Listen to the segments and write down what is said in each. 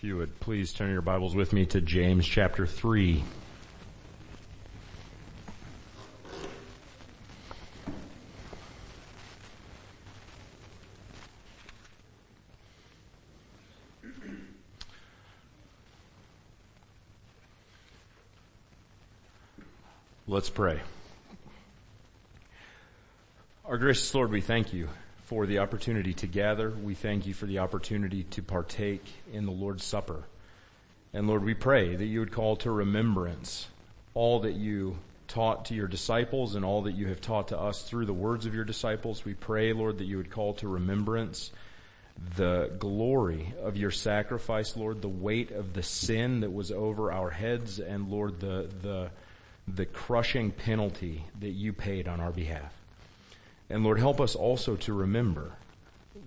If you would please turn your Bibles with me to James chapter 3. Let's pray. Our gracious Lord, we thank you for the opportunity to gather. We thank you for the opportunity to partake in the Lord's Supper. And Lord, we pray that you would call to remembrance all that you taught to your disciples and all that you have taught to us through the words of your disciples. We pray, Lord, that you would call to remembrance the glory of your sacrifice, Lord, the weight of the sin that was over our heads, and Lord, the, the, the crushing penalty that you paid on our behalf. And Lord, help us also to remember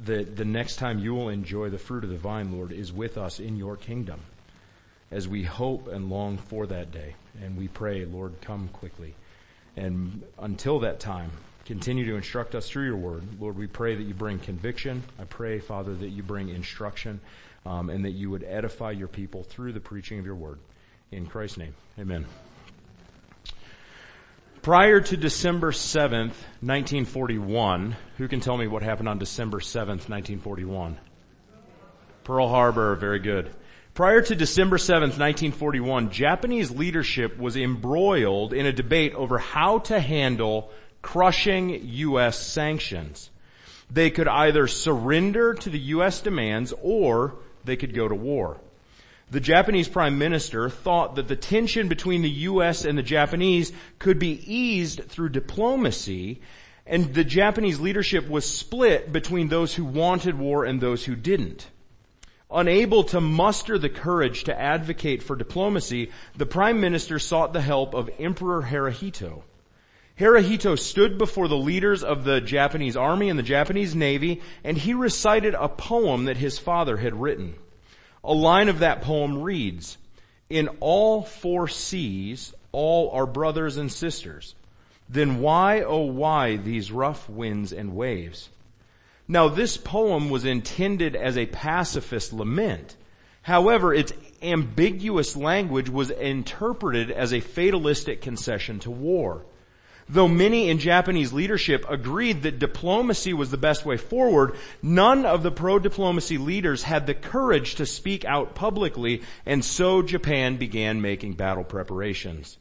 that the next time you will enjoy the fruit of the vine, Lord, is with us in your kingdom as we hope and long for that day. And we pray, Lord, come quickly. And until that time, continue to instruct us through your word. Lord, we pray that you bring conviction. I pray, Father, that you bring instruction um, and that you would edify your people through the preaching of your word. In Christ's name, amen. Prior to December 7th, 1941, who can tell me what happened on December 7th, 1941? Pearl Harbor, very good. Prior to December 7th, 1941, Japanese leadership was embroiled in a debate over how to handle crushing U.S. sanctions. They could either surrender to the U.S. demands or they could go to war the Japanese prime minister thought that the tension between the U.S. and the Japanese could be eased through diplomacy and the Japanese leadership was split between those who wanted war and those who didn't. Unable to muster the courage to advocate for diplomacy, the prime minister sought the help of Emperor Hirohito. Hirohito stood before the leaders of the Japanese army and the Japanese navy and he recited a poem that his father had written. A line of that poem reads, in all four seas, all are brothers and sisters. Then why, oh why, these rough winds and waves? Now this poem was intended as a pacifist lament. However, its ambiguous language was interpreted as a fatalistic concession to war. Though many in Japanese leadership agreed that diplomacy was the best way forward, none of the pro-diplomacy leaders had the courage to speak out publicly, and so Japan began making battle preparations.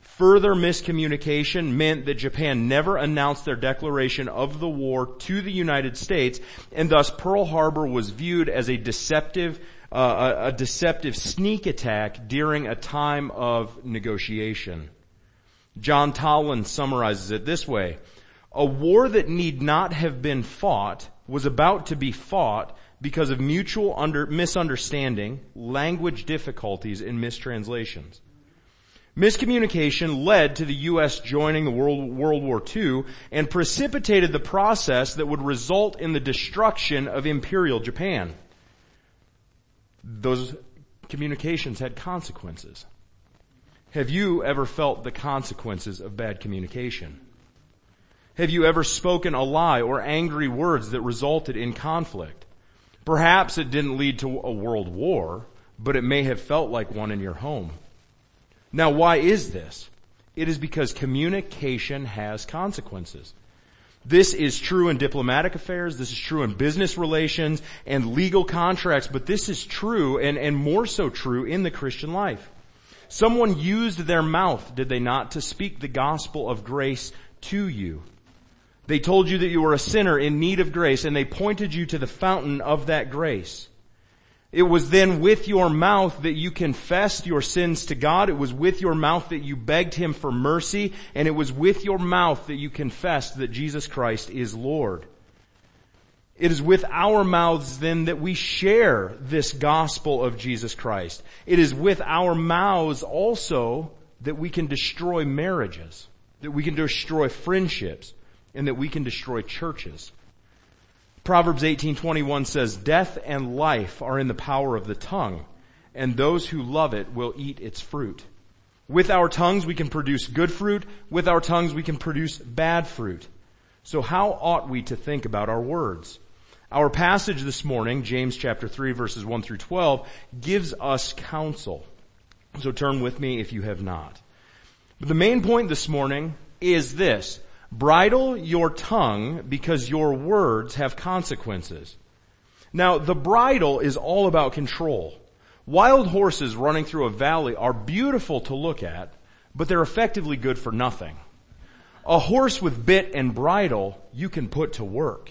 Further miscommunication meant that Japan never announced their declaration of the war to the United States, and thus Pearl Harbor was viewed as a deceptive, uh, a, a deceptive sneak attack during a time of negotiation. John Toland summarizes it this way. A war that need not have been fought was about to be fought because of mutual under, misunderstanding, language difficulties, and mistranslations. Miscommunication led to the U.S. joining the World, World War II and precipitated the process that would result in the destruction of Imperial Japan. Those communications had consequences. Have you ever felt the consequences of bad communication? Have you ever spoken a lie or angry words that resulted in conflict? Perhaps it didn't lead to a world war, but it may have felt like one in your home. Now why is this? It is because communication has consequences. This is true in diplomatic affairs, this is true in business relations and legal contracts, but this is true and, and more so true in the Christian life. Someone used their mouth, did they not, to speak the gospel of grace to you. They told you that you were a sinner in need of grace and they pointed you to the fountain of that grace. It was then with your mouth that you confessed your sins to God. It was with your mouth that you begged Him for mercy. And it was with your mouth that you confessed that Jesus Christ is Lord. It is with our mouths then that we share this gospel of Jesus Christ. It is with our mouths also that we can destroy marriages, that we can destroy friendships, and that we can destroy churches. Proverbs 18:21 says, "Death and life are in the power of the tongue, and those who love it will eat its fruit." With our tongues we can produce good fruit, with our tongues we can produce bad fruit. So how ought we to think about our words? Our passage this morning, James chapter 3 verses 1 through 12, gives us counsel. So turn with me if you have not. But the main point this morning is this. Bridle your tongue because your words have consequences. Now, the bridle is all about control. Wild horses running through a valley are beautiful to look at, but they're effectively good for nothing. A horse with bit and bridle you can put to work.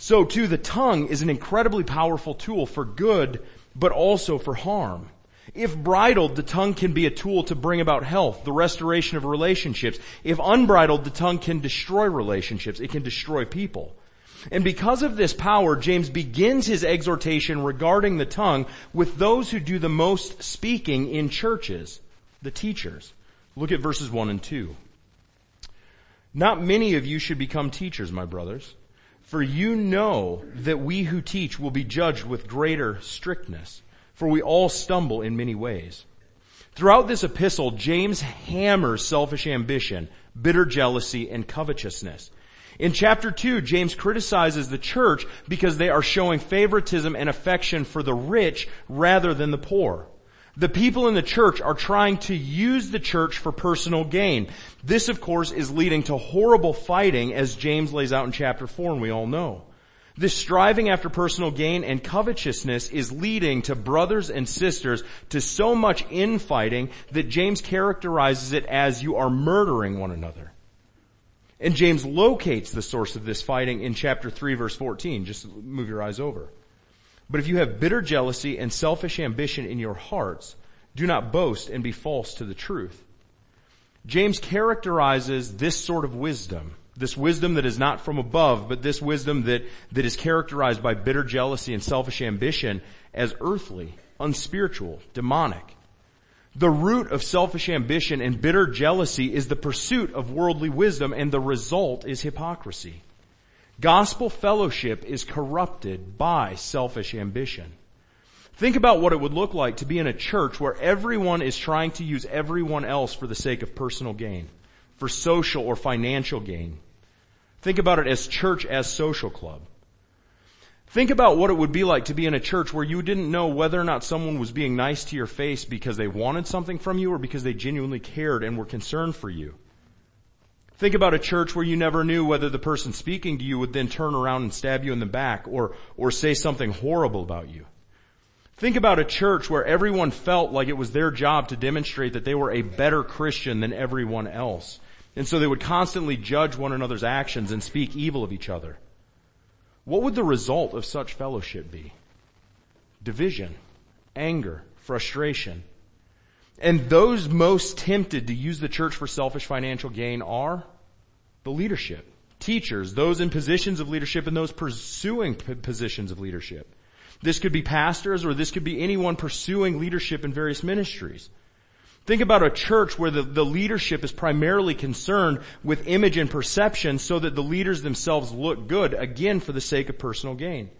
So too, the tongue is an incredibly powerful tool for good, but also for harm. If bridled, the tongue can be a tool to bring about health, the restoration of relationships. If unbridled, the tongue can destroy relationships. It can destroy people. And because of this power, James begins his exhortation regarding the tongue with those who do the most speaking in churches, the teachers. Look at verses 1 and 2. Not many of you should become teachers, my brothers, for you know that we who teach will be judged with greater strictness for we all stumble in many ways. Throughout this epistle, James hammers selfish ambition, bitter jealousy, and covetousness. In chapter 2, James criticizes the church because they are showing favoritism and affection for the rich rather than the poor. The people in the church are trying to use the church for personal gain. This, of course, is leading to horrible fighting as James lays out in chapter 4 and we all know. This striving after personal gain and covetousness is leading to brothers and sisters to so much infighting that James characterizes it as you are murdering one another. And James locates the source of this fighting in chapter 3 verse 14. Just move your eyes over. But if you have bitter jealousy and selfish ambition in your hearts, do not boast and be false to the truth. James characterizes this sort of wisdom this wisdom that is not from above, but this wisdom that, that is characterized by bitter jealousy and selfish ambition as earthly, unspiritual, demonic. The root of selfish ambition and bitter jealousy is the pursuit of worldly wisdom and the result is hypocrisy. Gospel fellowship is corrupted by selfish ambition. Think about what it would look like to be in a church where everyone is trying to use everyone else for the sake of personal gain, for social or financial gain. Think about it as church as social club. Think about what it would be like to be in a church where you didn't know whether or not someone was being nice to your face because they wanted something from you or because they genuinely cared and were concerned for you. Think about a church where you never knew whether the person speaking to you would then turn around and stab you in the back or, or say something horrible about you. Think about a church where everyone felt like it was their job to demonstrate that they were a better Christian than everyone else. And so they would constantly judge one another's actions and speak evil of each other. What would the result of such fellowship be? Division, anger, frustration. And those most tempted to use the church for selfish financial gain are the leadership, teachers, those in positions of leadership and those pursuing positions of leadership. This could be pastors or this could be anyone pursuing leadership in various ministries. Think about a church where the, the leadership is primarily concerned with image and perception so that the leaders themselves look good, again for the sake of personal gain.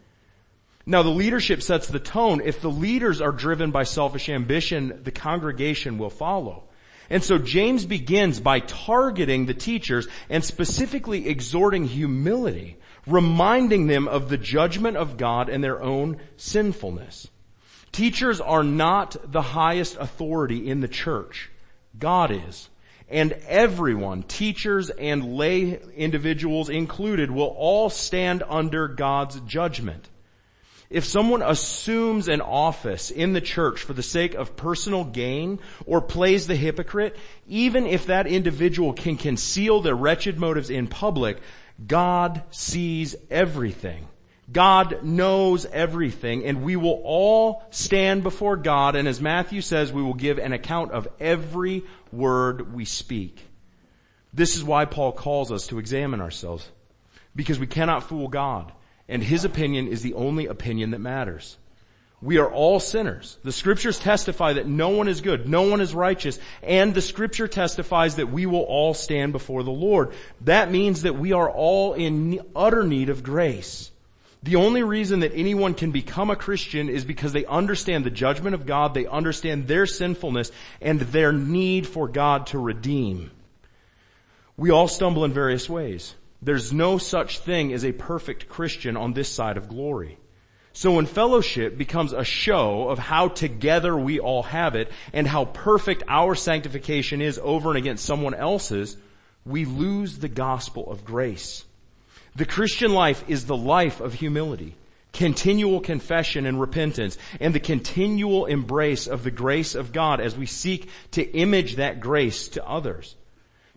Now the leadership sets the tone. If the leaders are driven by selfish ambition, the congregation will follow. And so James begins by targeting the teachers and specifically exhorting humility, reminding them of the judgment of God and their own sinfulness. Teachers are not the highest authority in the church. God is. And everyone, teachers and lay individuals included, will all stand under God's judgment. If someone assumes an office in the church for the sake of personal gain or plays the hypocrite, even if that individual can conceal their wretched motives in public, God sees everything. God knows everything and we will all stand before God and as Matthew says, we will give an account of every word we speak. This is why Paul calls us to examine ourselves. Because we cannot fool God and his opinion is the only opinion that matters. We are all sinners. The scriptures testify that no one is good, no one is righteous, and the scripture testifies that we will all stand before the Lord. That means that we are all in utter need of grace. The only reason that anyone can become a Christian is because they understand the judgment of God, they understand their sinfulness, and their need for God to redeem. We all stumble in various ways. There's no such thing as a perfect Christian on this side of glory. So when fellowship becomes a show of how together we all have it and how perfect our sanctification is over and against someone else's, we lose the gospel of grace. The Christian life is the life of humility, continual confession and repentance, and the continual embrace of the grace of God as we seek to image that grace to others.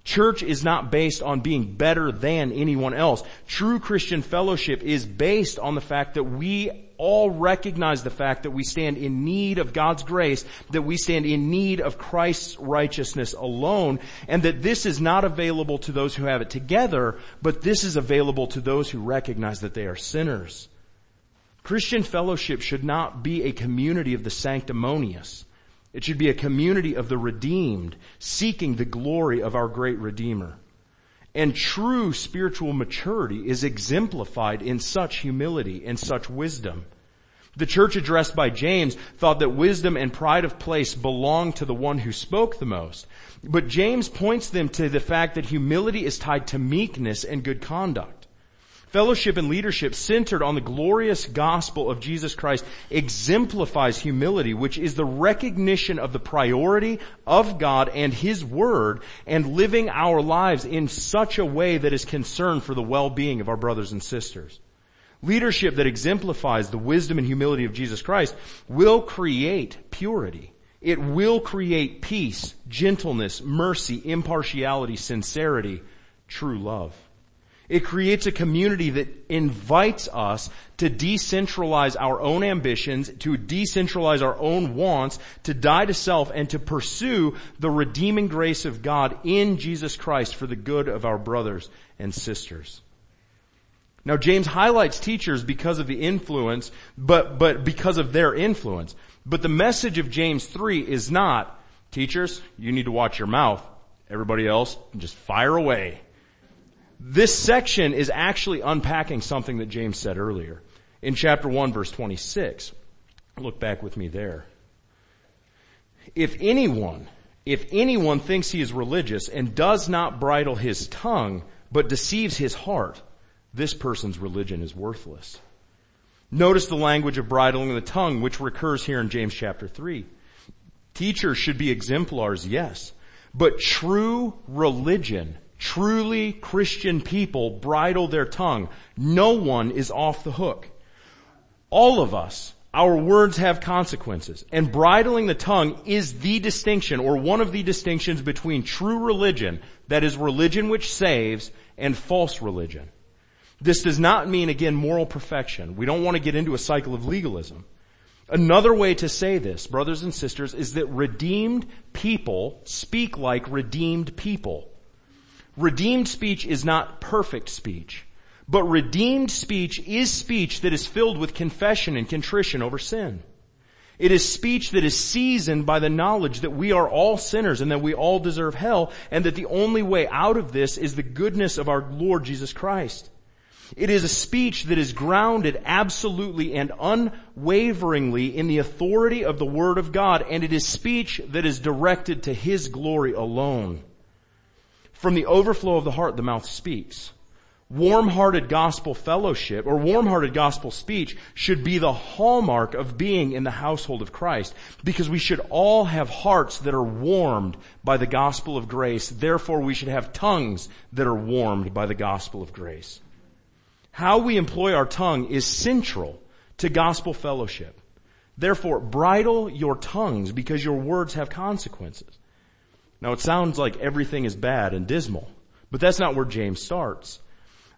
Church is not based on being better than anyone else. True Christian fellowship is based on the fact that we all recognize the fact that we stand in need of God's grace, that we stand in need of Christ's righteousness alone, and that this is not available to those who have it together, but this is available to those who recognize that they are sinners. Christian fellowship should not be a community of the sanctimonious. It should be a community of the redeemed, seeking the glory of our great Redeemer. And true spiritual maturity is exemplified in such humility and such wisdom. The church addressed by James thought that wisdom and pride of place belonged to the one who spoke the most. But James points them to the fact that humility is tied to meekness and good conduct. Fellowship and leadership centered on the glorious gospel of Jesus Christ exemplifies humility, which is the recognition of the priority of God and His Word and living our lives in such a way that is concerned for the well-being of our brothers and sisters. Leadership that exemplifies the wisdom and humility of Jesus Christ will create purity. It will create peace, gentleness, mercy, impartiality, sincerity, true love. It creates a community that invites us to decentralize our own ambitions, to decentralize our own wants, to die to self, and to pursue the redeeming grace of God in Jesus Christ for the good of our brothers and sisters. Now James highlights teachers because of the influence, but, but because of their influence. But the message of James 3 is not, teachers, you need to watch your mouth. Everybody else, just fire away. This section is actually unpacking something that James said earlier. In chapter 1 verse 26. Look back with me there. If anyone, if anyone thinks he is religious and does not bridle his tongue, but deceives his heart, this person's religion is worthless. Notice the language of bridling the tongue, which recurs here in James chapter 3. Teachers should be exemplars, yes, but true religion truly Christian people bridle their tongue. No one is off the hook. All of us, our words have consequences. And bridling the tongue is the distinction or one of the distinctions between true religion, that is religion which saves, and false religion. This does not mean again moral perfection. We don't want to get into a cycle of legalism. Another way to say this, brothers and sisters, is that redeemed people speak like redeemed people. Redeemed speech is not perfect speech, but redeemed speech is speech that is filled with confession and contrition over sin. It is speech that is seasoned by the knowledge that we are all sinners and that we all deserve hell and that the only way out of this is the goodness of our Lord Jesus Christ. It is a speech that is grounded absolutely and unwaveringly in the authority of the Word of God and it is speech that is directed to His glory alone. From the overflow of the heart, the mouth speaks. Warm-hearted gospel fellowship or warm-hearted gospel speech should be the hallmark of being in the household of Christ because we should all have hearts that are warmed by the gospel of grace. Therefore we should have tongues that are warmed by the gospel of grace. How we employ our tongue is central to gospel fellowship. Therefore bridle your tongues because your words have consequences. Now it sounds like everything is bad and dismal, but that's not where James starts.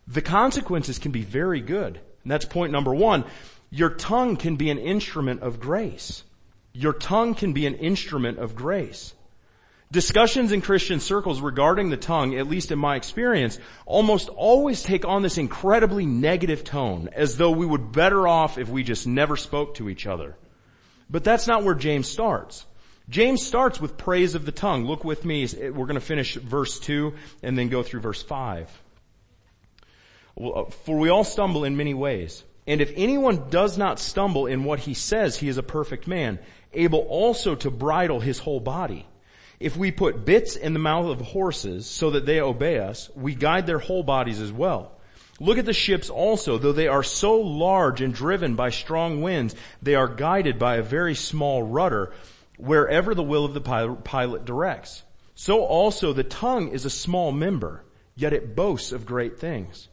The consequences can be very good. And that's point number one. Your tongue can be an instrument of grace. Your tongue can be an instrument of grace. Discussions in Christian circles regarding the tongue, at least in my experience, almost always take on this incredibly negative tone, as though we would better off if we just never spoke to each other. But that's not where James starts. James starts with praise of the tongue. Look with me. We're going to finish verse 2 and then go through verse 5. Uh, for we all stumble in many ways. And if anyone does not stumble in what he says, he is a perfect man, able also to bridle his whole body. If we put bits in the mouth of horses so that they obey us, we guide their whole bodies as well. Look at the ships also, though they are so large and driven by strong winds, they are guided by a very small rudder wherever the will of the pilot directs. So also the tongue is a small member, yet it boasts of great things.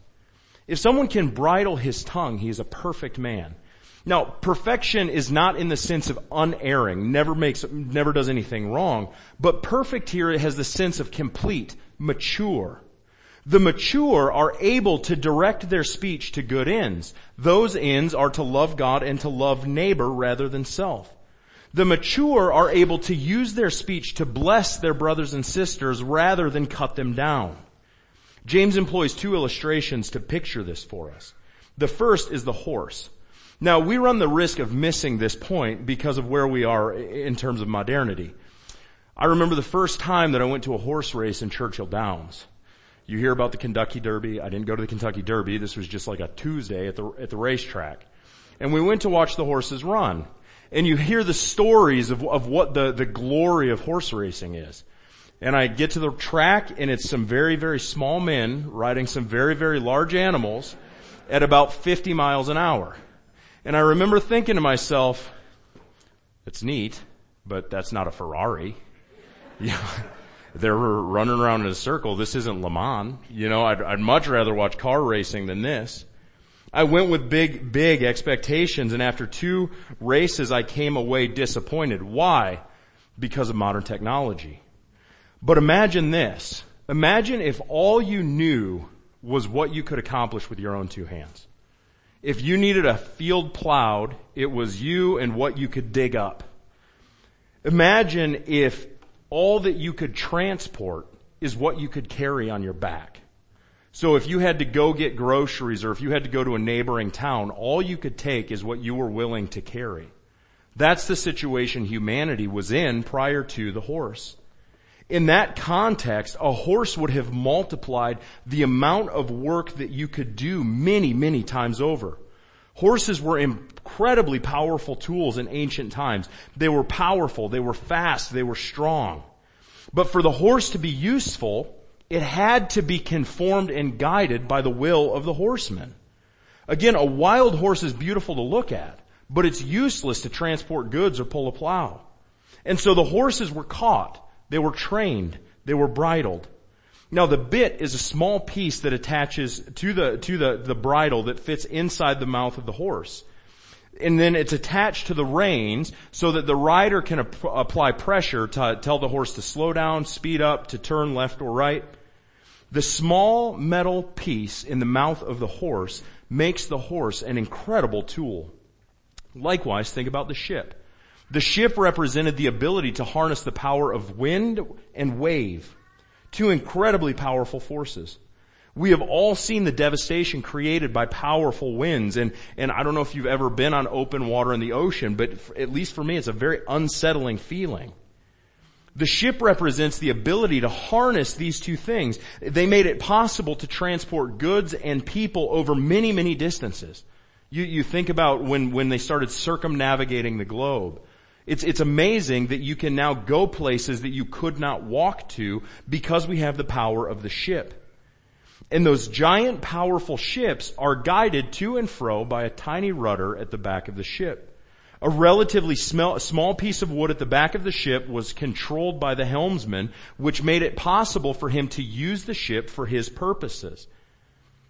If someone can bridle his tongue, he is a perfect man. Now, perfection is not in the sense of unerring, never makes, never does anything wrong, but perfect here has the sense of complete, mature. The mature are able to direct their speech to good ends. Those ends are to love God and to love neighbor rather than self. The mature are able to use their speech to bless their brothers and sisters rather than cut them down. James employs two illustrations to picture this for us. The first is the horse. Now we run the risk of missing this point because of where we are in terms of modernity. I remember the first time that I went to a horse race in Churchill Downs. You hear about the Kentucky Derby. I didn't go to the Kentucky Derby. This was just like a Tuesday at the, at the racetrack. And we went to watch the horses run. And you hear the stories of, of what the, the glory of horse racing is. And I get to the track and it's some very, very small men riding some very, very large animals at about 50 miles an hour. And I remember thinking to myself, it's neat, but that's not a Ferrari. Yeah. They're running around in a circle. This isn't Le Mans. You know, I'd, I'd much rather watch car racing than this. I went with big, big expectations and after two races I came away disappointed. Why? Because of modern technology. But imagine this. Imagine if all you knew was what you could accomplish with your own two hands. If you needed a field plowed, it was you and what you could dig up. Imagine if all that you could transport is what you could carry on your back. So if you had to go get groceries or if you had to go to a neighboring town, all you could take is what you were willing to carry. That's the situation humanity was in prior to the horse. In that context, a horse would have multiplied the amount of work that you could do many, many times over. Horses were incredibly powerful tools in ancient times. They were powerful, they were fast, they were strong. But for the horse to be useful, it had to be conformed and guided by the will of the horseman. Again, a wild horse is beautiful to look at, but it's useless to transport goods or pull a plow. And so the horses were caught they were trained. They were bridled. Now the bit is a small piece that attaches to the, to the, the bridle that fits inside the mouth of the horse. And then it's attached to the reins so that the rider can ap- apply pressure to tell the horse to slow down, speed up, to turn left or right. The small metal piece in the mouth of the horse makes the horse an incredible tool. Likewise, think about the ship. The ship represented the ability to harness the power of wind and wave, two incredibly powerful forces. We have all seen the devastation created by powerful winds and, and I don't know if you've ever been on open water in the ocean, but at least for me it's a very unsettling feeling. The ship represents the ability to harness these two things. They made it possible to transport goods and people over many, many distances. You, you think about when, when they started circumnavigating the globe. It's, it's amazing that you can now go places that you could not walk to because we have the power of the ship. And those giant powerful ships are guided to and fro by a tiny rudder at the back of the ship. A relatively small, piece of wood at the back of the ship was controlled by the helmsman, which made it possible for him to use the ship for his purposes.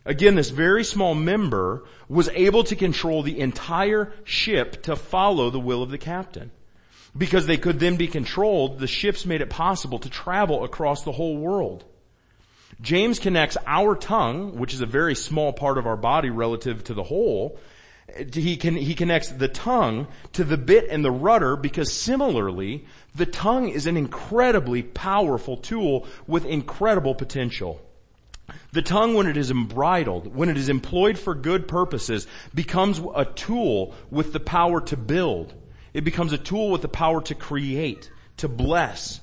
Again, this very small member was able to control the entire ship to follow the will of the captain. Because they could then be controlled, the ships made it possible to travel across the whole world. James connects our tongue, which is a very small part of our body relative to the whole, he, can, he connects the tongue to the bit and the rudder because similarly, the tongue is an incredibly powerful tool with incredible potential. The tongue, when it is embridled, when it is employed for good purposes, becomes a tool with the power to build. It becomes a tool with the power to create, to bless.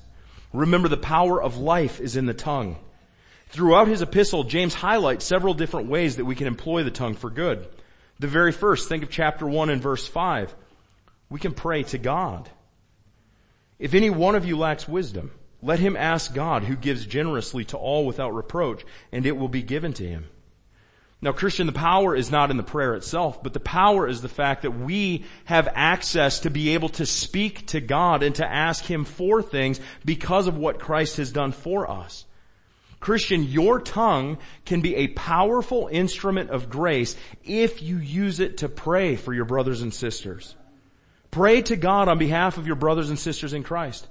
Remember the power of life is in the tongue. Throughout his epistle, James highlights several different ways that we can employ the tongue for good. The very first, think of chapter 1 and verse 5. We can pray to God. If any one of you lacks wisdom, Let him ask God who gives generously to all without reproach and it will be given to him. Now Christian, the power is not in the prayer itself, but the power is the fact that we have access to be able to speak to God and to ask Him for things because of what Christ has done for us. Christian, your tongue can be a powerful instrument of grace if you use it to pray for your brothers and sisters. Pray to God on behalf of your brothers and sisters in Christ.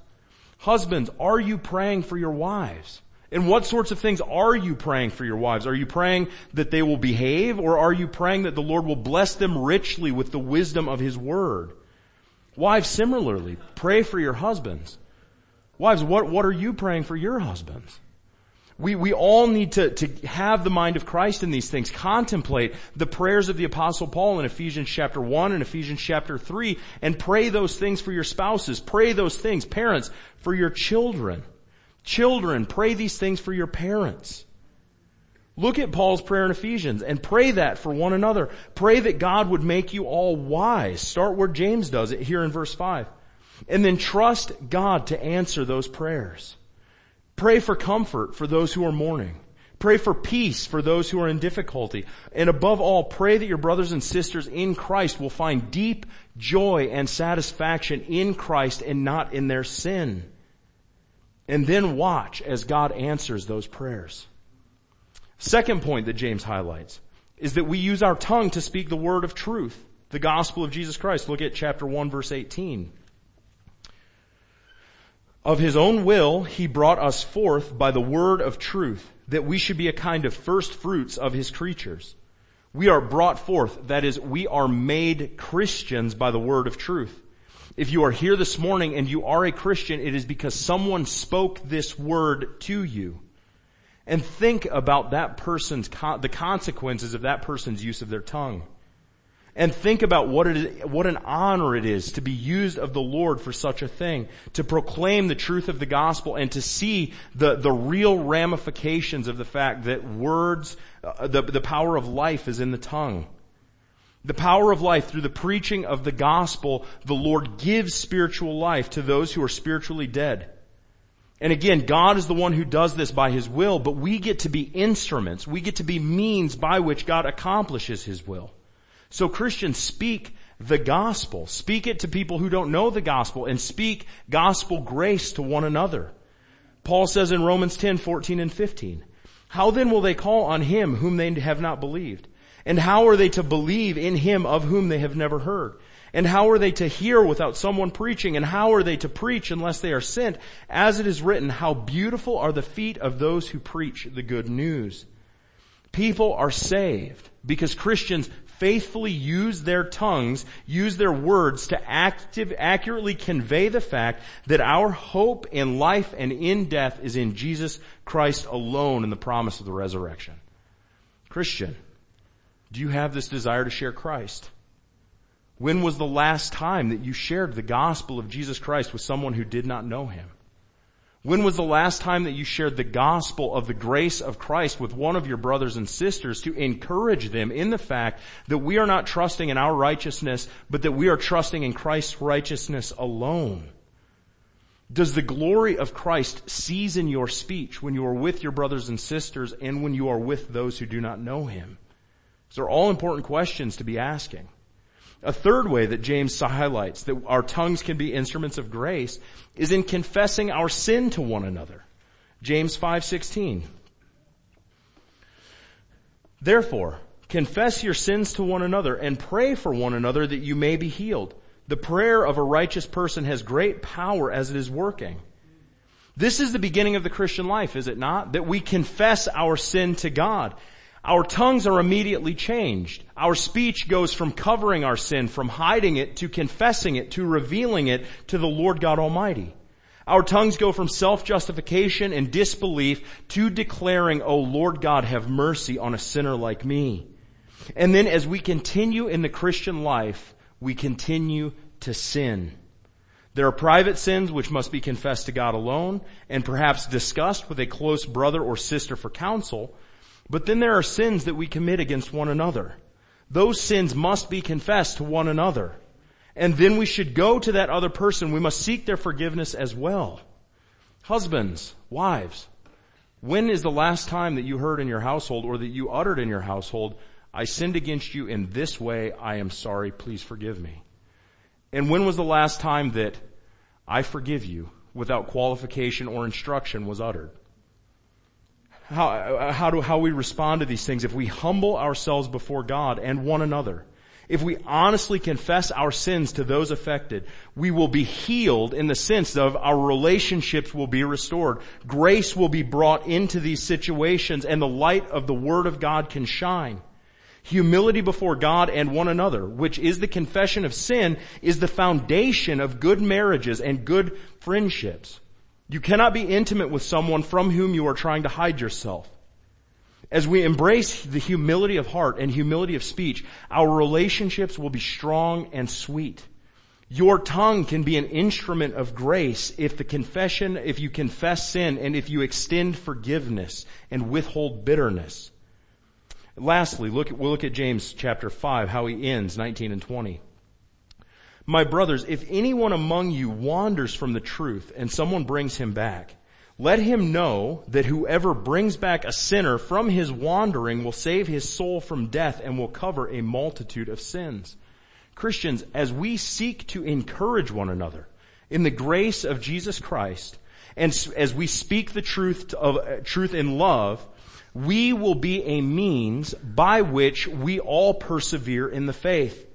Husbands, are you praying for your wives? And what sorts of things are you praying for your wives? Are you praying that they will behave or are you praying that the Lord will bless them richly with the wisdom of His Word? Wives, similarly, pray for your husbands. Wives, what, what are you praying for your husbands? We, we all need to, to have the mind of Christ in these things. Contemplate the prayers of the apostle Paul in Ephesians chapter 1 and Ephesians chapter 3 and pray those things for your spouses. Pray those things, parents, for your children. Children, pray these things for your parents. Look at Paul's prayer in Ephesians and pray that for one another. Pray that God would make you all wise. Start where James does it here in verse 5. And then trust God to answer those prayers. Pray for comfort for those who are mourning. Pray for peace for those who are in difficulty. And above all, pray that your brothers and sisters in Christ will find deep joy and satisfaction in Christ and not in their sin. And then watch as God answers those prayers. Second point that James highlights is that we use our tongue to speak the word of truth, the gospel of Jesus Christ. Look at chapter 1 verse 18. Of his own will, he brought us forth by the word of truth, that we should be a kind of first fruits of his creatures. We are brought forth, that is, we are made Christians by the word of truth. If you are here this morning and you are a Christian, it is because someone spoke this word to you. And think about that person's, the consequences of that person's use of their tongue and think about what it is, what an honor it is to be used of the Lord for such a thing, to proclaim the truth of the gospel and to see the, the real ramifications of the fact that words, uh, the, the power of life is in the tongue. The power of life through the preaching of the gospel, the Lord gives spiritual life to those who are spiritually dead. And again, God is the one who does this by His will, but we get to be instruments. We get to be means by which God accomplishes His will. So Christians speak the gospel. Speak it to people who don't know the gospel and speak gospel grace to one another. Paul says in Romans 10, 14 and 15, how then will they call on him whom they have not believed? And how are they to believe in him of whom they have never heard? And how are they to hear without someone preaching? And how are they to preach unless they are sent? As it is written, how beautiful are the feet of those who preach the good news. People are saved because Christians faithfully use their tongues, use their words to active, accurately convey the fact that our hope in life and in death is in Jesus Christ alone and the promise of the resurrection. Christian, do you have this desire to share Christ? When was the last time that you shared the gospel of Jesus Christ with someone who did not know him? When was the last time that you shared the gospel of the grace of Christ with one of your brothers and sisters to encourage them in the fact that we are not trusting in our righteousness, but that we are trusting in Christ's righteousness alone? Does the glory of Christ season your speech when you are with your brothers and sisters and when you are with those who do not know Him? These are all important questions to be asking. A third way that James highlights that our tongues can be instruments of grace is in confessing our sin to one another. James 5:16. Therefore, confess your sins to one another and pray for one another that you may be healed. The prayer of a righteous person has great power as it is working. This is the beginning of the Christian life, is it not? That we confess our sin to God. Our tongues are immediately changed. Our speech goes from covering our sin, from hiding it, to confessing it, to revealing it to the Lord God Almighty. Our tongues go from self-justification and disbelief to declaring, O Lord God, have mercy on a sinner like me. And then as we continue in the Christian life, we continue to sin. There are private sins which must be confessed to God alone and perhaps discussed with a close brother or sister for counsel. But then there are sins that we commit against one another. Those sins must be confessed to one another. And then we should go to that other person. We must seek their forgiveness as well. Husbands, wives, when is the last time that you heard in your household or that you uttered in your household, I sinned against you in this way, I am sorry, please forgive me? And when was the last time that I forgive you without qualification or instruction was uttered? How, uh, how do, how we respond to these things if we humble ourselves before God and one another if we honestly confess our sins to those affected, we will be healed in the sense of our relationships will be restored. Grace will be brought into these situations and the light of the Word of God can shine. Humility before God and one another, which is the confession of sin, is the foundation of good marriages and good friendships. You cannot be intimate with someone from whom you are trying to hide yourself. As we embrace the humility of heart and humility of speech, our relationships will be strong and sweet. Your tongue can be an instrument of grace if the confession, if you confess sin and if you extend forgiveness and withhold bitterness. Lastly, look we'll look at James chapter 5, how he ends 19 and 20. My brothers, if anyone among you wanders from the truth and someone brings him back, let him know that whoever brings back a sinner from his wandering will save his soul from death and will cover a multitude of sins. Christians, as we seek to encourage one another in the grace of Jesus Christ, and as we speak the truth of uh, truth in love, we will be a means by which we all persevere in the faith.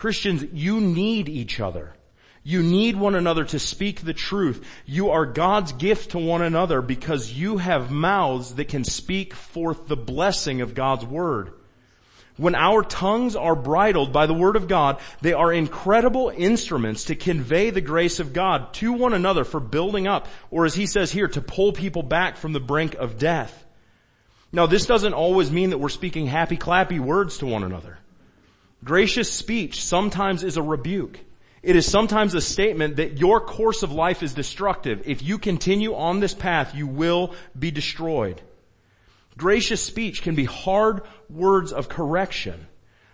Christians, you need each other. You need one another to speak the truth. You are God's gift to one another because you have mouths that can speak forth the blessing of God's word. When our tongues are bridled by the word of God, they are incredible instruments to convey the grace of God to one another for building up, or as he says here, to pull people back from the brink of death. Now this doesn't always mean that we're speaking happy clappy words to one another. Gracious speech sometimes is a rebuke. It is sometimes a statement that your course of life is destructive. If you continue on this path, you will be destroyed. Gracious speech can be hard words of correction.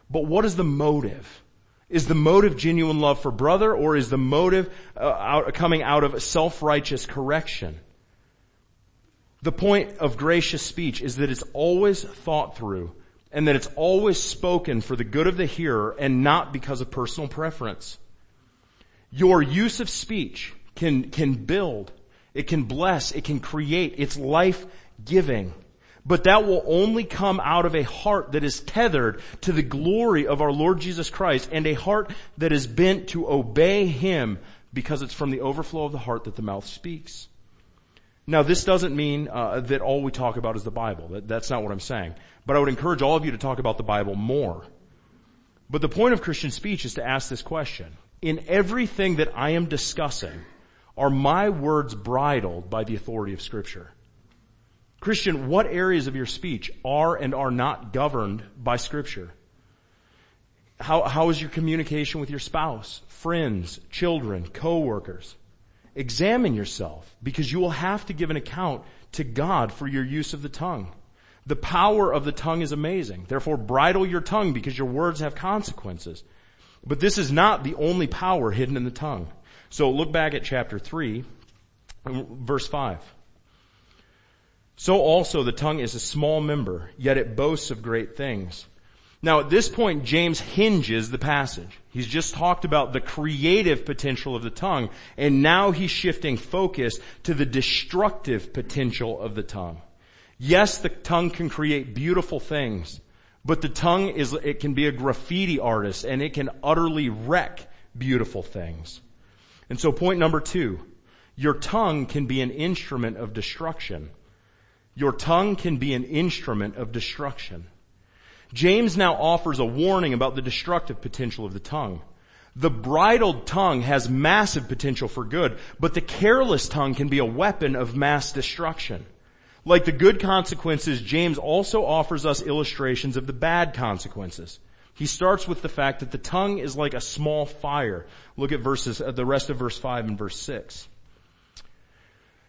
But what is the motive? Is the motive genuine love for brother or is the motive uh, out, coming out of self-righteous correction? The point of gracious speech is that it's always thought through and that it's always spoken for the good of the hearer and not because of personal preference. Your use of speech can, can build, it can bless, it can create, it's life giving. But that will only come out of a heart that is tethered to the glory of our Lord Jesus Christ and a heart that is bent to obey Him because it's from the overflow of the heart that the mouth speaks. Now this doesn't mean uh, that all we talk about is the Bible. That, that's not what I'm saying. But I would encourage all of you to talk about the Bible more. But the point of Christian speech is to ask this question in everything that I am discussing, are my words bridled by the authority of scripture? Christian, what areas of your speech are and are not governed by scripture? How, how is your communication with your spouse, friends, children, coworkers? Examine yourself because you will have to give an account to God for your use of the tongue. The power of the tongue is amazing. Therefore bridle your tongue because your words have consequences. But this is not the only power hidden in the tongue. So look back at chapter 3, verse 5. So also the tongue is a small member, yet it boasts of great things. Now at this point, James hinges the passage. He's just talked about the creative potential of the tongue, and now he's shifting focus to the destructive potential of the tongue. Yes, the tongue can create beautiful things, but the tongue is, it can be a graffiti artist and it can utterly wreck beautiful things. And so point number two, your tongue can be an instrument of destruction. Your tongue can be an instrument of destruction. James now offers a warning about the destructive potential of the tongue. The bridled tongue has massive potential for good, but the careless tongue can be a weapon of mass destruction. Like the good consequences, James also offers us illustrations of the bad consequences. He starts with the fact that the tongue is like a small fire. Look at verses, uh, the rest of verse 5 and verse 6.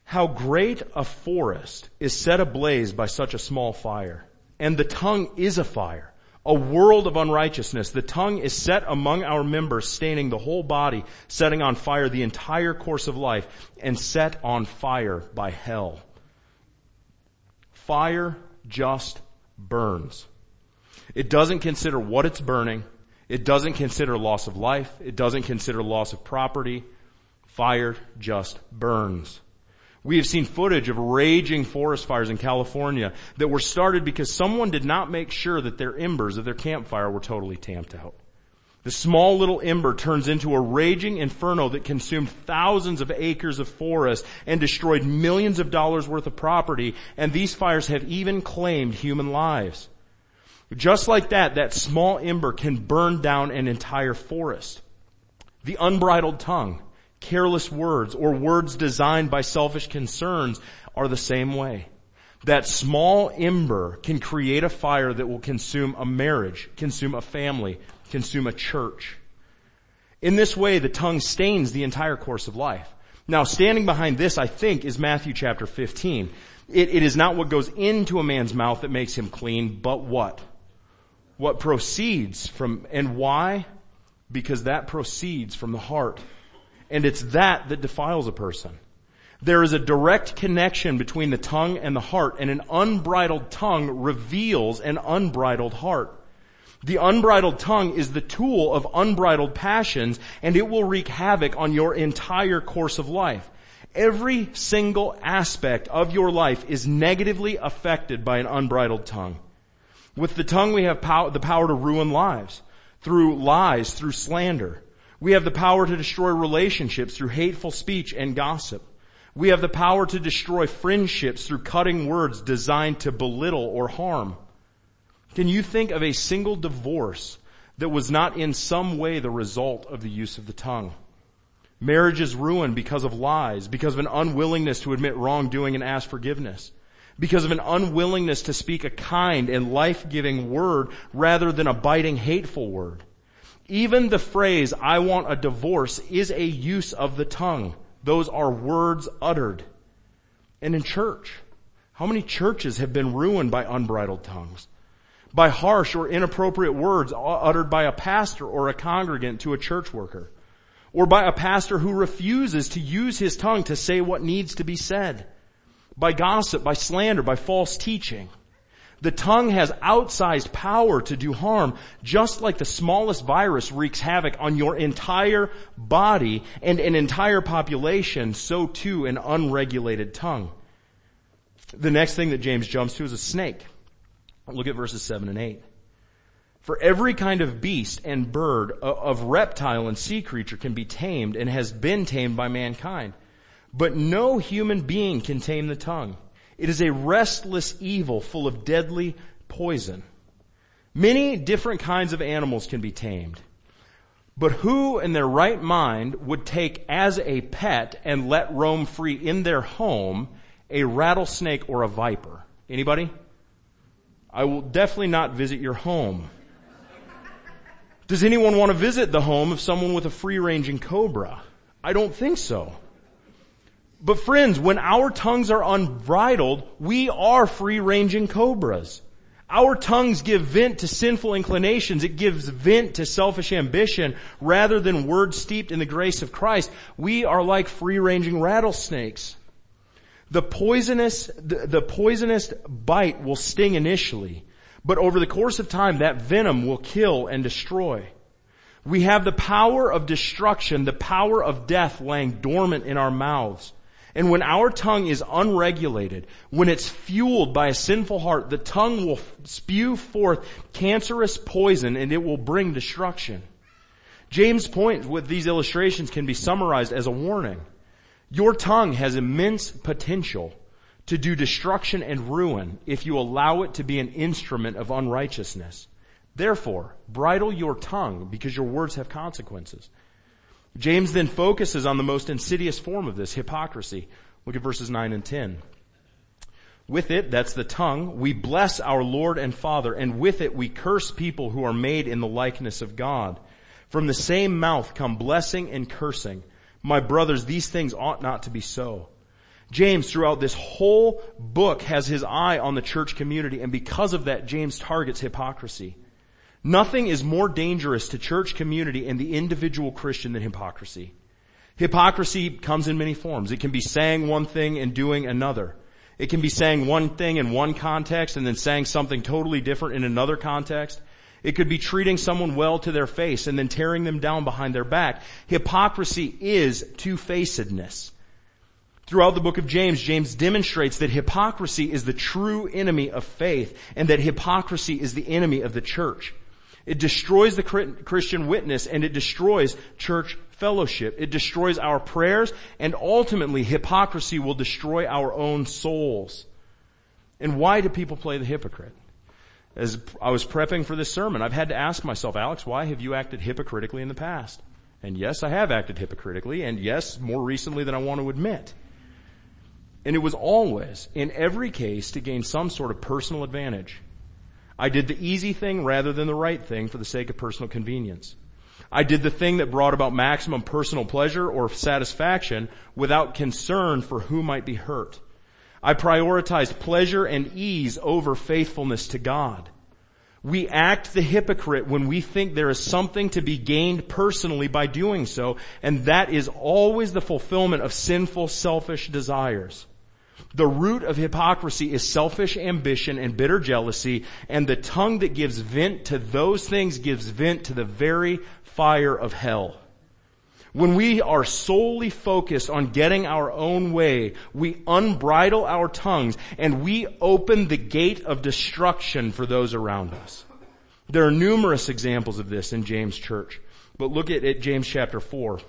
How great a forest is set ablaze by such a small fire. And the tongue is a fire, A world of unrighteousness. The tongue is set among our members, staining the whole body, setting on fire the entire course of life, and set on fire by hell. Fire just burns. It doesn't consider what it's burning. It doesn't consider loss of life. It doesn't consider loss of property. Fire just burns. We have seen footage of raging forest fires in California that were started because someone did not make sure that their embers of their campfire were totally tamped out. The small little ember turns into a raging inferno that consumed thousands of acres of forest and destroyed millions of dollars worth of property, and these fires have even claimed human lives. Just like that, that small ember can burn down an entire forest. The unbridled tongue careless words or words designed by selfish concerns are the same way. That small ember can create a fire that will consume a marriage, consume a family, consume a church. In this way, the tongue stains the entire course of life. Now, standing behind this, I think, is Matthew chapter 15. It, it is not what goes into a man's mouth that makes him clean, but what? What proceeds from, and why? Because that proceeds from the heart. And it's that that defiles a person. There is a direct connection between the tongue and the heart, and an unbridled tongue reveals an unbridled heart. The unbridled tongue is the tool of unbridled passions, and it will wreak havoc on your entire course of life. Every single aspect of your life is negatively affected by an unbridled tongue. With the tongue we have pow- the power to ruin lives through lies, through slander. We have the power to destroy relationships through hateful speech and gossip. We have the power to destroy friendships through cutting words designed to belittle or harm. Can you think of a single divorce that was not in some way the result of the use of the tongue? Marriage is ruined because of lies, because of an unwillingness to admit wrongdoing and ask forgiveness, because of an unwillingness to speak a kind and life-giving word rather than a biting hateful word. Even the phrase, I want a divorce, is a use of the tongue. Those are words uttered. And in church, how many churches have been ruined by unbridled tongues? By harsh or inappropriate words uttered by a pastor or a congregant to a church worker. Or by a pastor who refuses to use his tongue to say what needs to be said. By gossip, by slander, by false teaching. The tongue has outsized power to do harm, just like the smallest virus wreaks havoc on your entire body and an entire population, so too an unregulated tongue. The next thing that James jumps to is a snake. Look at verses 7 and 8. For every kind of beast and bird, uh, of reptile and sea creature can be tamed and has been tamed by mankind. But no human being can tame the tongue. It is a restless evil full of deadly poison. Many different kinds of animals can be tamed. But who in their right mind would take as a pet and let roam free in their home a rattlesnake or a viper? Anybody? I will definitely not visit your home. Does anyone want to visit the home of someone with a free ranging cobra? I don't think so. But friends, when our tongues are unbridled, we are free-ranging cobras. Our tongues give vent to sinful inclinations. It gives vent to selfish ambition rather than words steeped in the grace of Christ. We are like free-ranging rattlesnakes. The poisonous, the, the poisonous bite will sting initially, but over the course of time, that venom will kill and destroy. We have the power of destruction, the power of death laying dormant in our mouths. And when our tongue is unregulated, when it's fueled by a sinful heart, the tongue will spew forth cancerous poison and it will bring destruction. James' point with these illustrations can be summarized as a warning. Your tongue has immense potential to do destruction and ruin if you allow it to be an instrument of unrighteousness. Therefore, bridle your tongue because your words have consequences. James then focuses on the most insidious form of this, hypocrisy. Look at verses 9 and 10. With it, that's the tongue, we bless our Lord and Father, and with it we curse people who are made in the likeness of God. From the same mouth come blessing and cursing. My brothers, these things ought not to be so. James, throughout this whole book, has his eye on the church community, and because of that, James targets hypocrisy. Nothing is more dangerous to church community and the individual Christian than hypocrisy. Hypocrisy comes in many forms. It can be saying one thing and doing another. It can be saying one thing in one context and then saying something totally different in another context. It could be treating someone well to their face and then tearing them down behind their back. Hypocrisy is two-facedness. Throughout the book of James, James demonstrates that hypocrisy is the true enemy of faith and that hypocrisy is the enemy of the church. It destroys the Christian witness and it destroys church fellowship. It destroys our prayers and ultimately hypocrisy will destroy our own souls. And why do people play the hypocrite? As I was prepping for this sermon, I've had to ask myself, Alex, why have you acted hypocritically in the past? And yes, I have acted hypocritically and yes, more recently than I want to admit. And it was always, in every case, to gain some sort of personal advantage. I did the easy thing rather than the right thing for the sake of personal convenience. I did the thing that brought about maximum personal pleasure or satisfaction without concern for who might be hurt. I prioritized pleasure and ease over faithfulness to God. We act the hypocrite when we think there is something to be gained personally by doing so, and that is always the fulfillment of sinful, selfish desires. The root of hypocrisy is selfish ambition and bitter jealousy, and the tongue that gives vent to those things gives vent to the very fire of hell. When we are solely focused on getting our own way, we unbridle our tongues and we open the gate of destruction for those around us. There are numerous examples of this in James church, but look at, at James chapter 4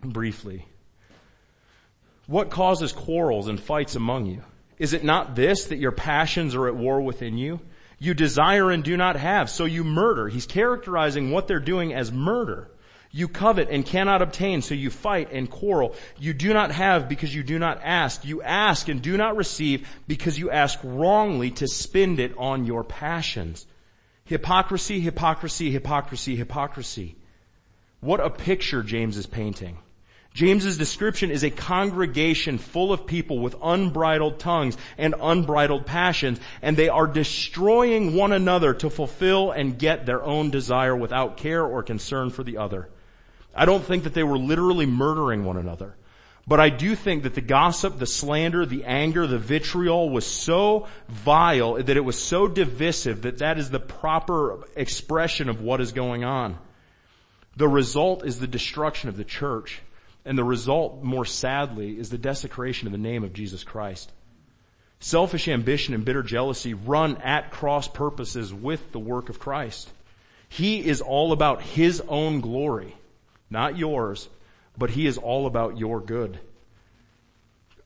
briefly. What causes quarrels and fights among you? Is it not this that your passions are at war within you? You desire and do not have, so you murder. He's characterizing what they're doing as murder. You covet and cannot obtain, so you fight and quarrel. You do not have because you do not ask. You ask and do not receive because you ask wrongly to spend it on your passions. Hypocrisy, hypocrisy, hypocrisy, hypocrisy. What a picture James is painting. James's description is a congregation full of people with unbridled tongues and unbridled passions, and they are destroying one another to fulfill and get their own desire without care or concern for the other. I don't think that they were literally murdering one another. But I do think that the gossip, the slander, the anger, the vitriol was so vile that it was so divisive that that is the proper expression of what is going on. The result is the destruction of the church. And the result, more sadly, is the desecration of the name of Jesus Christ. Selfish ambition and bitter jealousy run at cross purposes with the work of Christ. He is all about His own glory, not yours, but He is all about your good.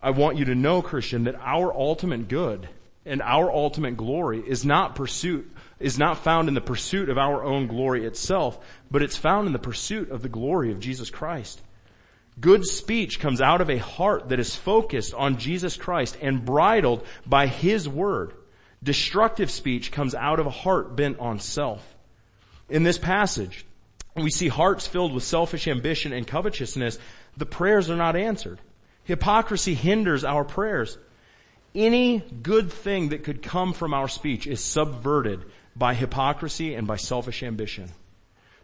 I want you to know, Christian, that our ultimate good and our ultimate glory is not pursuit, is not found in the pursuit of our own glory itself, but it's found in the pursuit of the glory of Jesus Christ. Good speech comes out of a heart that is focused on Jesus Christ and bridled by His Word. Destructive speech comes out of a heart bent on self. In this passage, we see hearts filled with selfish ambition and covetousness. The prayers are not answered. Hypocrisy hinders our prayers. Any good thing that could come from our speech is subverted by hypocrisy and by selfish ambition.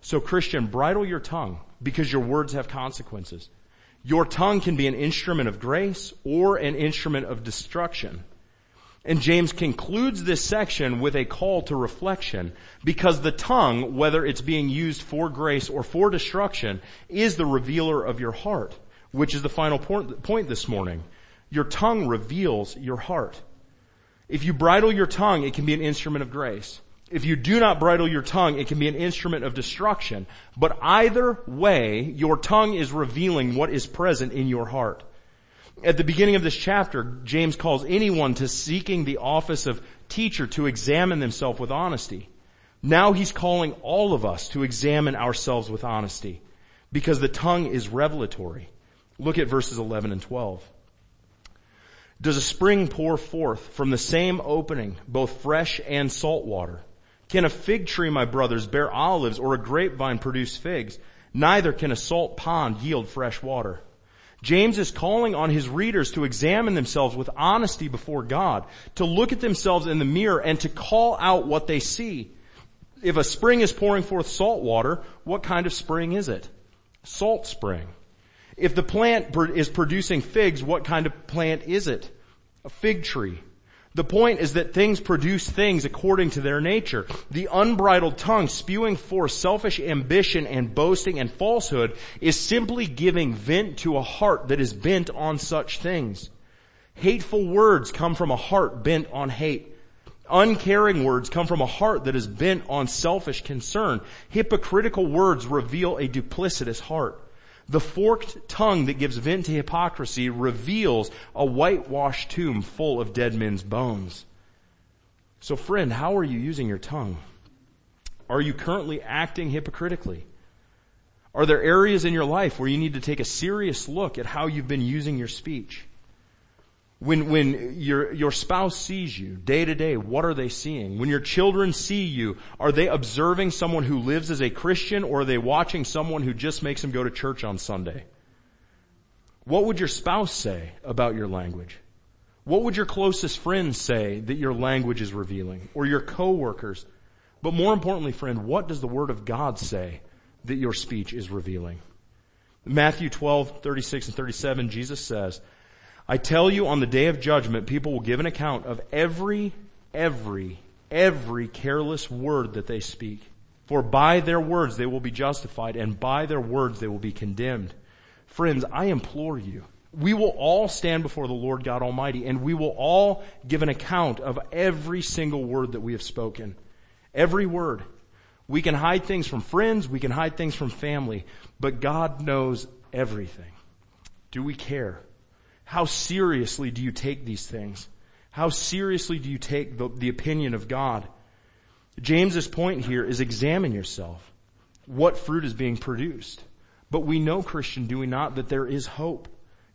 So Christian, bridle your tongue because your words have consequences. Your tongue can be an instrument of grace or an instrument of destruction. And James concludes this section with a call to reflection because the tongue, whether it's being used for grace or for destruction, is the revealer of your heart, which is the final point this morning. Your tongue reveals your heart. If you bridle your tongue, it can be an instrument of grace. If you do not bridle your tongue, it can be an instrument of destruction. But either way, your tongue is revealing what is present in your heart. At the beginning of this chapter, James calls anyone to seeking the office of teacher to examine themselves with honesty. Now he's calling all of us to examine ourselves with honesty because the tongue is revelatory. Look at verses 11 and 12. Does a spring pour forth from the same opening both fresh and salt water? Can a fig tree, my brothers, bear olives or a grapevine produce figs? Neither can a salt pond yield fresh water. James is calling on his readers to examine themselves with honesty before God, to look at themselves in the mirror and to call out what they see. If a spring is pouring forth salt water, what kind of spring is it? Salt spring. If the plant is producing figs, what kind of plant is it? A fig tree. The point is that things produce things according to their nature. The unbridled tongue spewing forth selfish ambition and boasting and falsehood is simply giving vent to a heart that is bent on such things. Hateful words come from a heart bent on hate. Uncaring words come from a heart that is bent on selfish concern. Hypocritical words reveal a duplicitous heart. The forked tongue that gives vent to hypocrisy reveals a whitewashed tomb full of dead men's bones. So friend, how are you using your tongue? Are you currently acting hypocritically? Are there areas in your life where you need to take a serious look at how you've been using your speech? When, when your, your spouse sees you day to day, what are they seeing? When your children see you, are they observing someone who lives as a Christian or are they watching someone who just makes them go to church on Sunday? What would your spouse say about your language? What would your closest friends say that your language is revealing? Or your coworkers? But more importantly, friend, what does the Word of God say that your speech is revealing? Matthew 12, 36 and 37, Jesus says, I tell you on the day of judgment, people will give an account of every, every, every careless word that they speak. For by their words they will be justified and by their words they will be condemned. Friends, I implore you, we will all stand before the Lord God Almighty and we will all give an account of every single word that we have spoken. Every word. We can hide things from friends, we can hide things from family, but God knows everything. Do we care? How seriously do you take these things? How seriously do you take the, the opinion of God? James's point here is examine yourself. What fruit is being produced? But we know, Christian, do we not, that there is hope.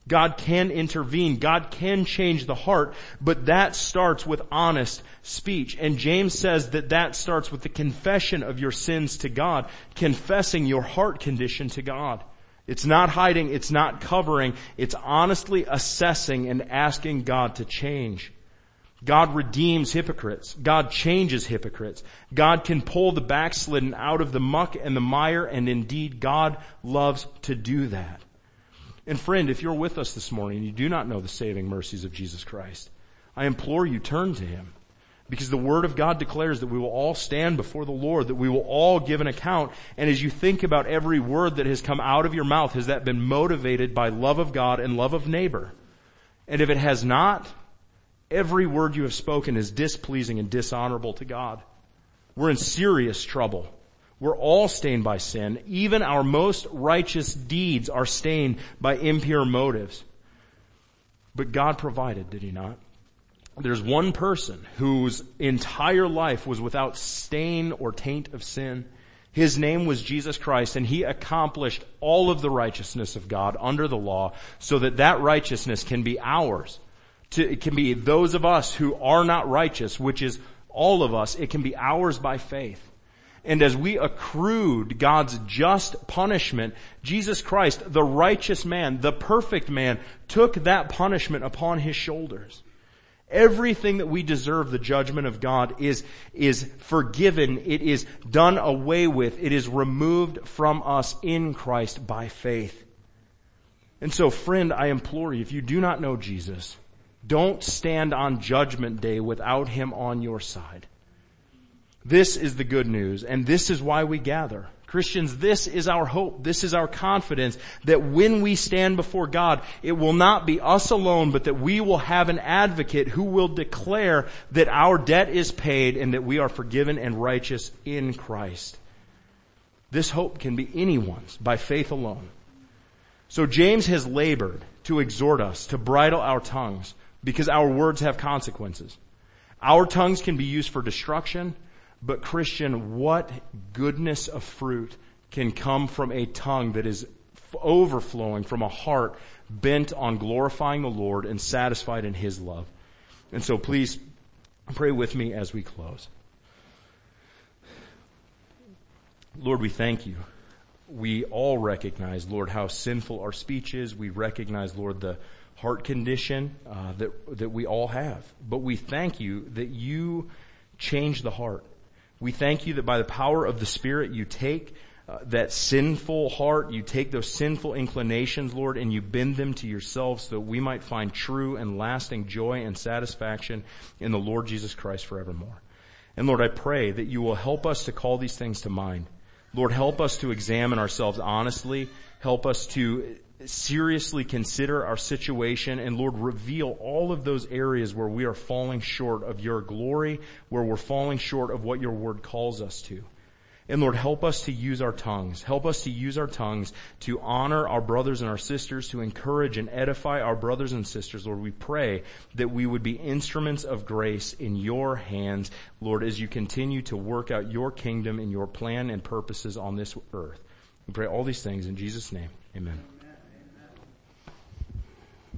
God can intervene. God can change the heart, but that starts with honest speech. And James says that that starts with the confession of your sins to God, confessing your heart condition to God. It's not hiding, it's not covering, it's honestly assessing and asking God to change. God redeems hypocrites. God changes hypocrites. God can pull the backslidden out of the muck and the mire, and indeed God loves to do that. And friend, if you're with us this morning and you do not know the saving mercies of Jesus Christ, I implore you turn to Him. Because the Word of God declares that we will all stand before the Lord, that we will all give an account. And as you think about every word that has come out of your mouth, has that been motivated by love of God and love of neighbor? And if it has not, every word you have spoken is displeasing and dishonorable to God. We're in serious trouble. We're all stained by sin. Even our most righteous deeds are stained by impure motives. But God provided, did He not? There's one person whose entire life was without stain or taint of sin. His name was Jesus Christ and he accomplished all of the righteousness of God under the law so that that righteousness can be ours. To, it can be those of us who are not righteous, which is all of us. It can be ours by faith. And as we accrued God's just punishment, Jesus Christ, the righteous man, the perfect man, took that punishment upon his shoulders. Everything that we deserve the judgment of God is, is forgiven. It is done away with. It is removed from us in Christ by faith. And so friend, I implore you, if you do not know Jesus, don't stand on judgment day without him on your side. This is the good news and this is why we gather. Christians, this is our hope. This is our confidence that when we stand before God, it will not be us alone, but that we will have an advocate who will declare that our debt is paid and that we are forgiven and righteous in Christ. This hope can be anyone's by faith alone. So James has labored to exhort us to bridle our tongues because our words have consequences. Our tongues can be used for destruction but Christian, what goodness of fruit can come from a tongue that is overflowing from a heart bent on glorifying the Lord and satisfied in His love. And so please pray with me as we close. Lord, we thank you. We all recognize, Lord, how sinful our speech is. We recognize, Lord, the heart condition uh, that that we all have. But we thank you that you change the heart We thank you that by the power of the Spirit you take uh, that sinful heart, you take those sinful inclinations, Lord, and you bend them to yourself so that we might find true and lasting joy and satisfaction in the Lord Jesus Christ forevermore. And Lord, I pray that you will help us to call these things to mind. Lord, help us to examine ourselves honestly. Help us to seriously consider our situation and Lord, reveal all of those areas where we are falling short of your glory, where we're falling short of what your word calls us to. And Lord, help us to use our tongues. Help us to use our tongues to honor our brothers and our sisters, to encourage and edify our brothers and sisters. Lord, we pray that we would be instruments of grace in your hands, Lord, as you continue to work out your kingdom and your plan and purposes on this earth. We pray all these things in Jesus' name. Amen.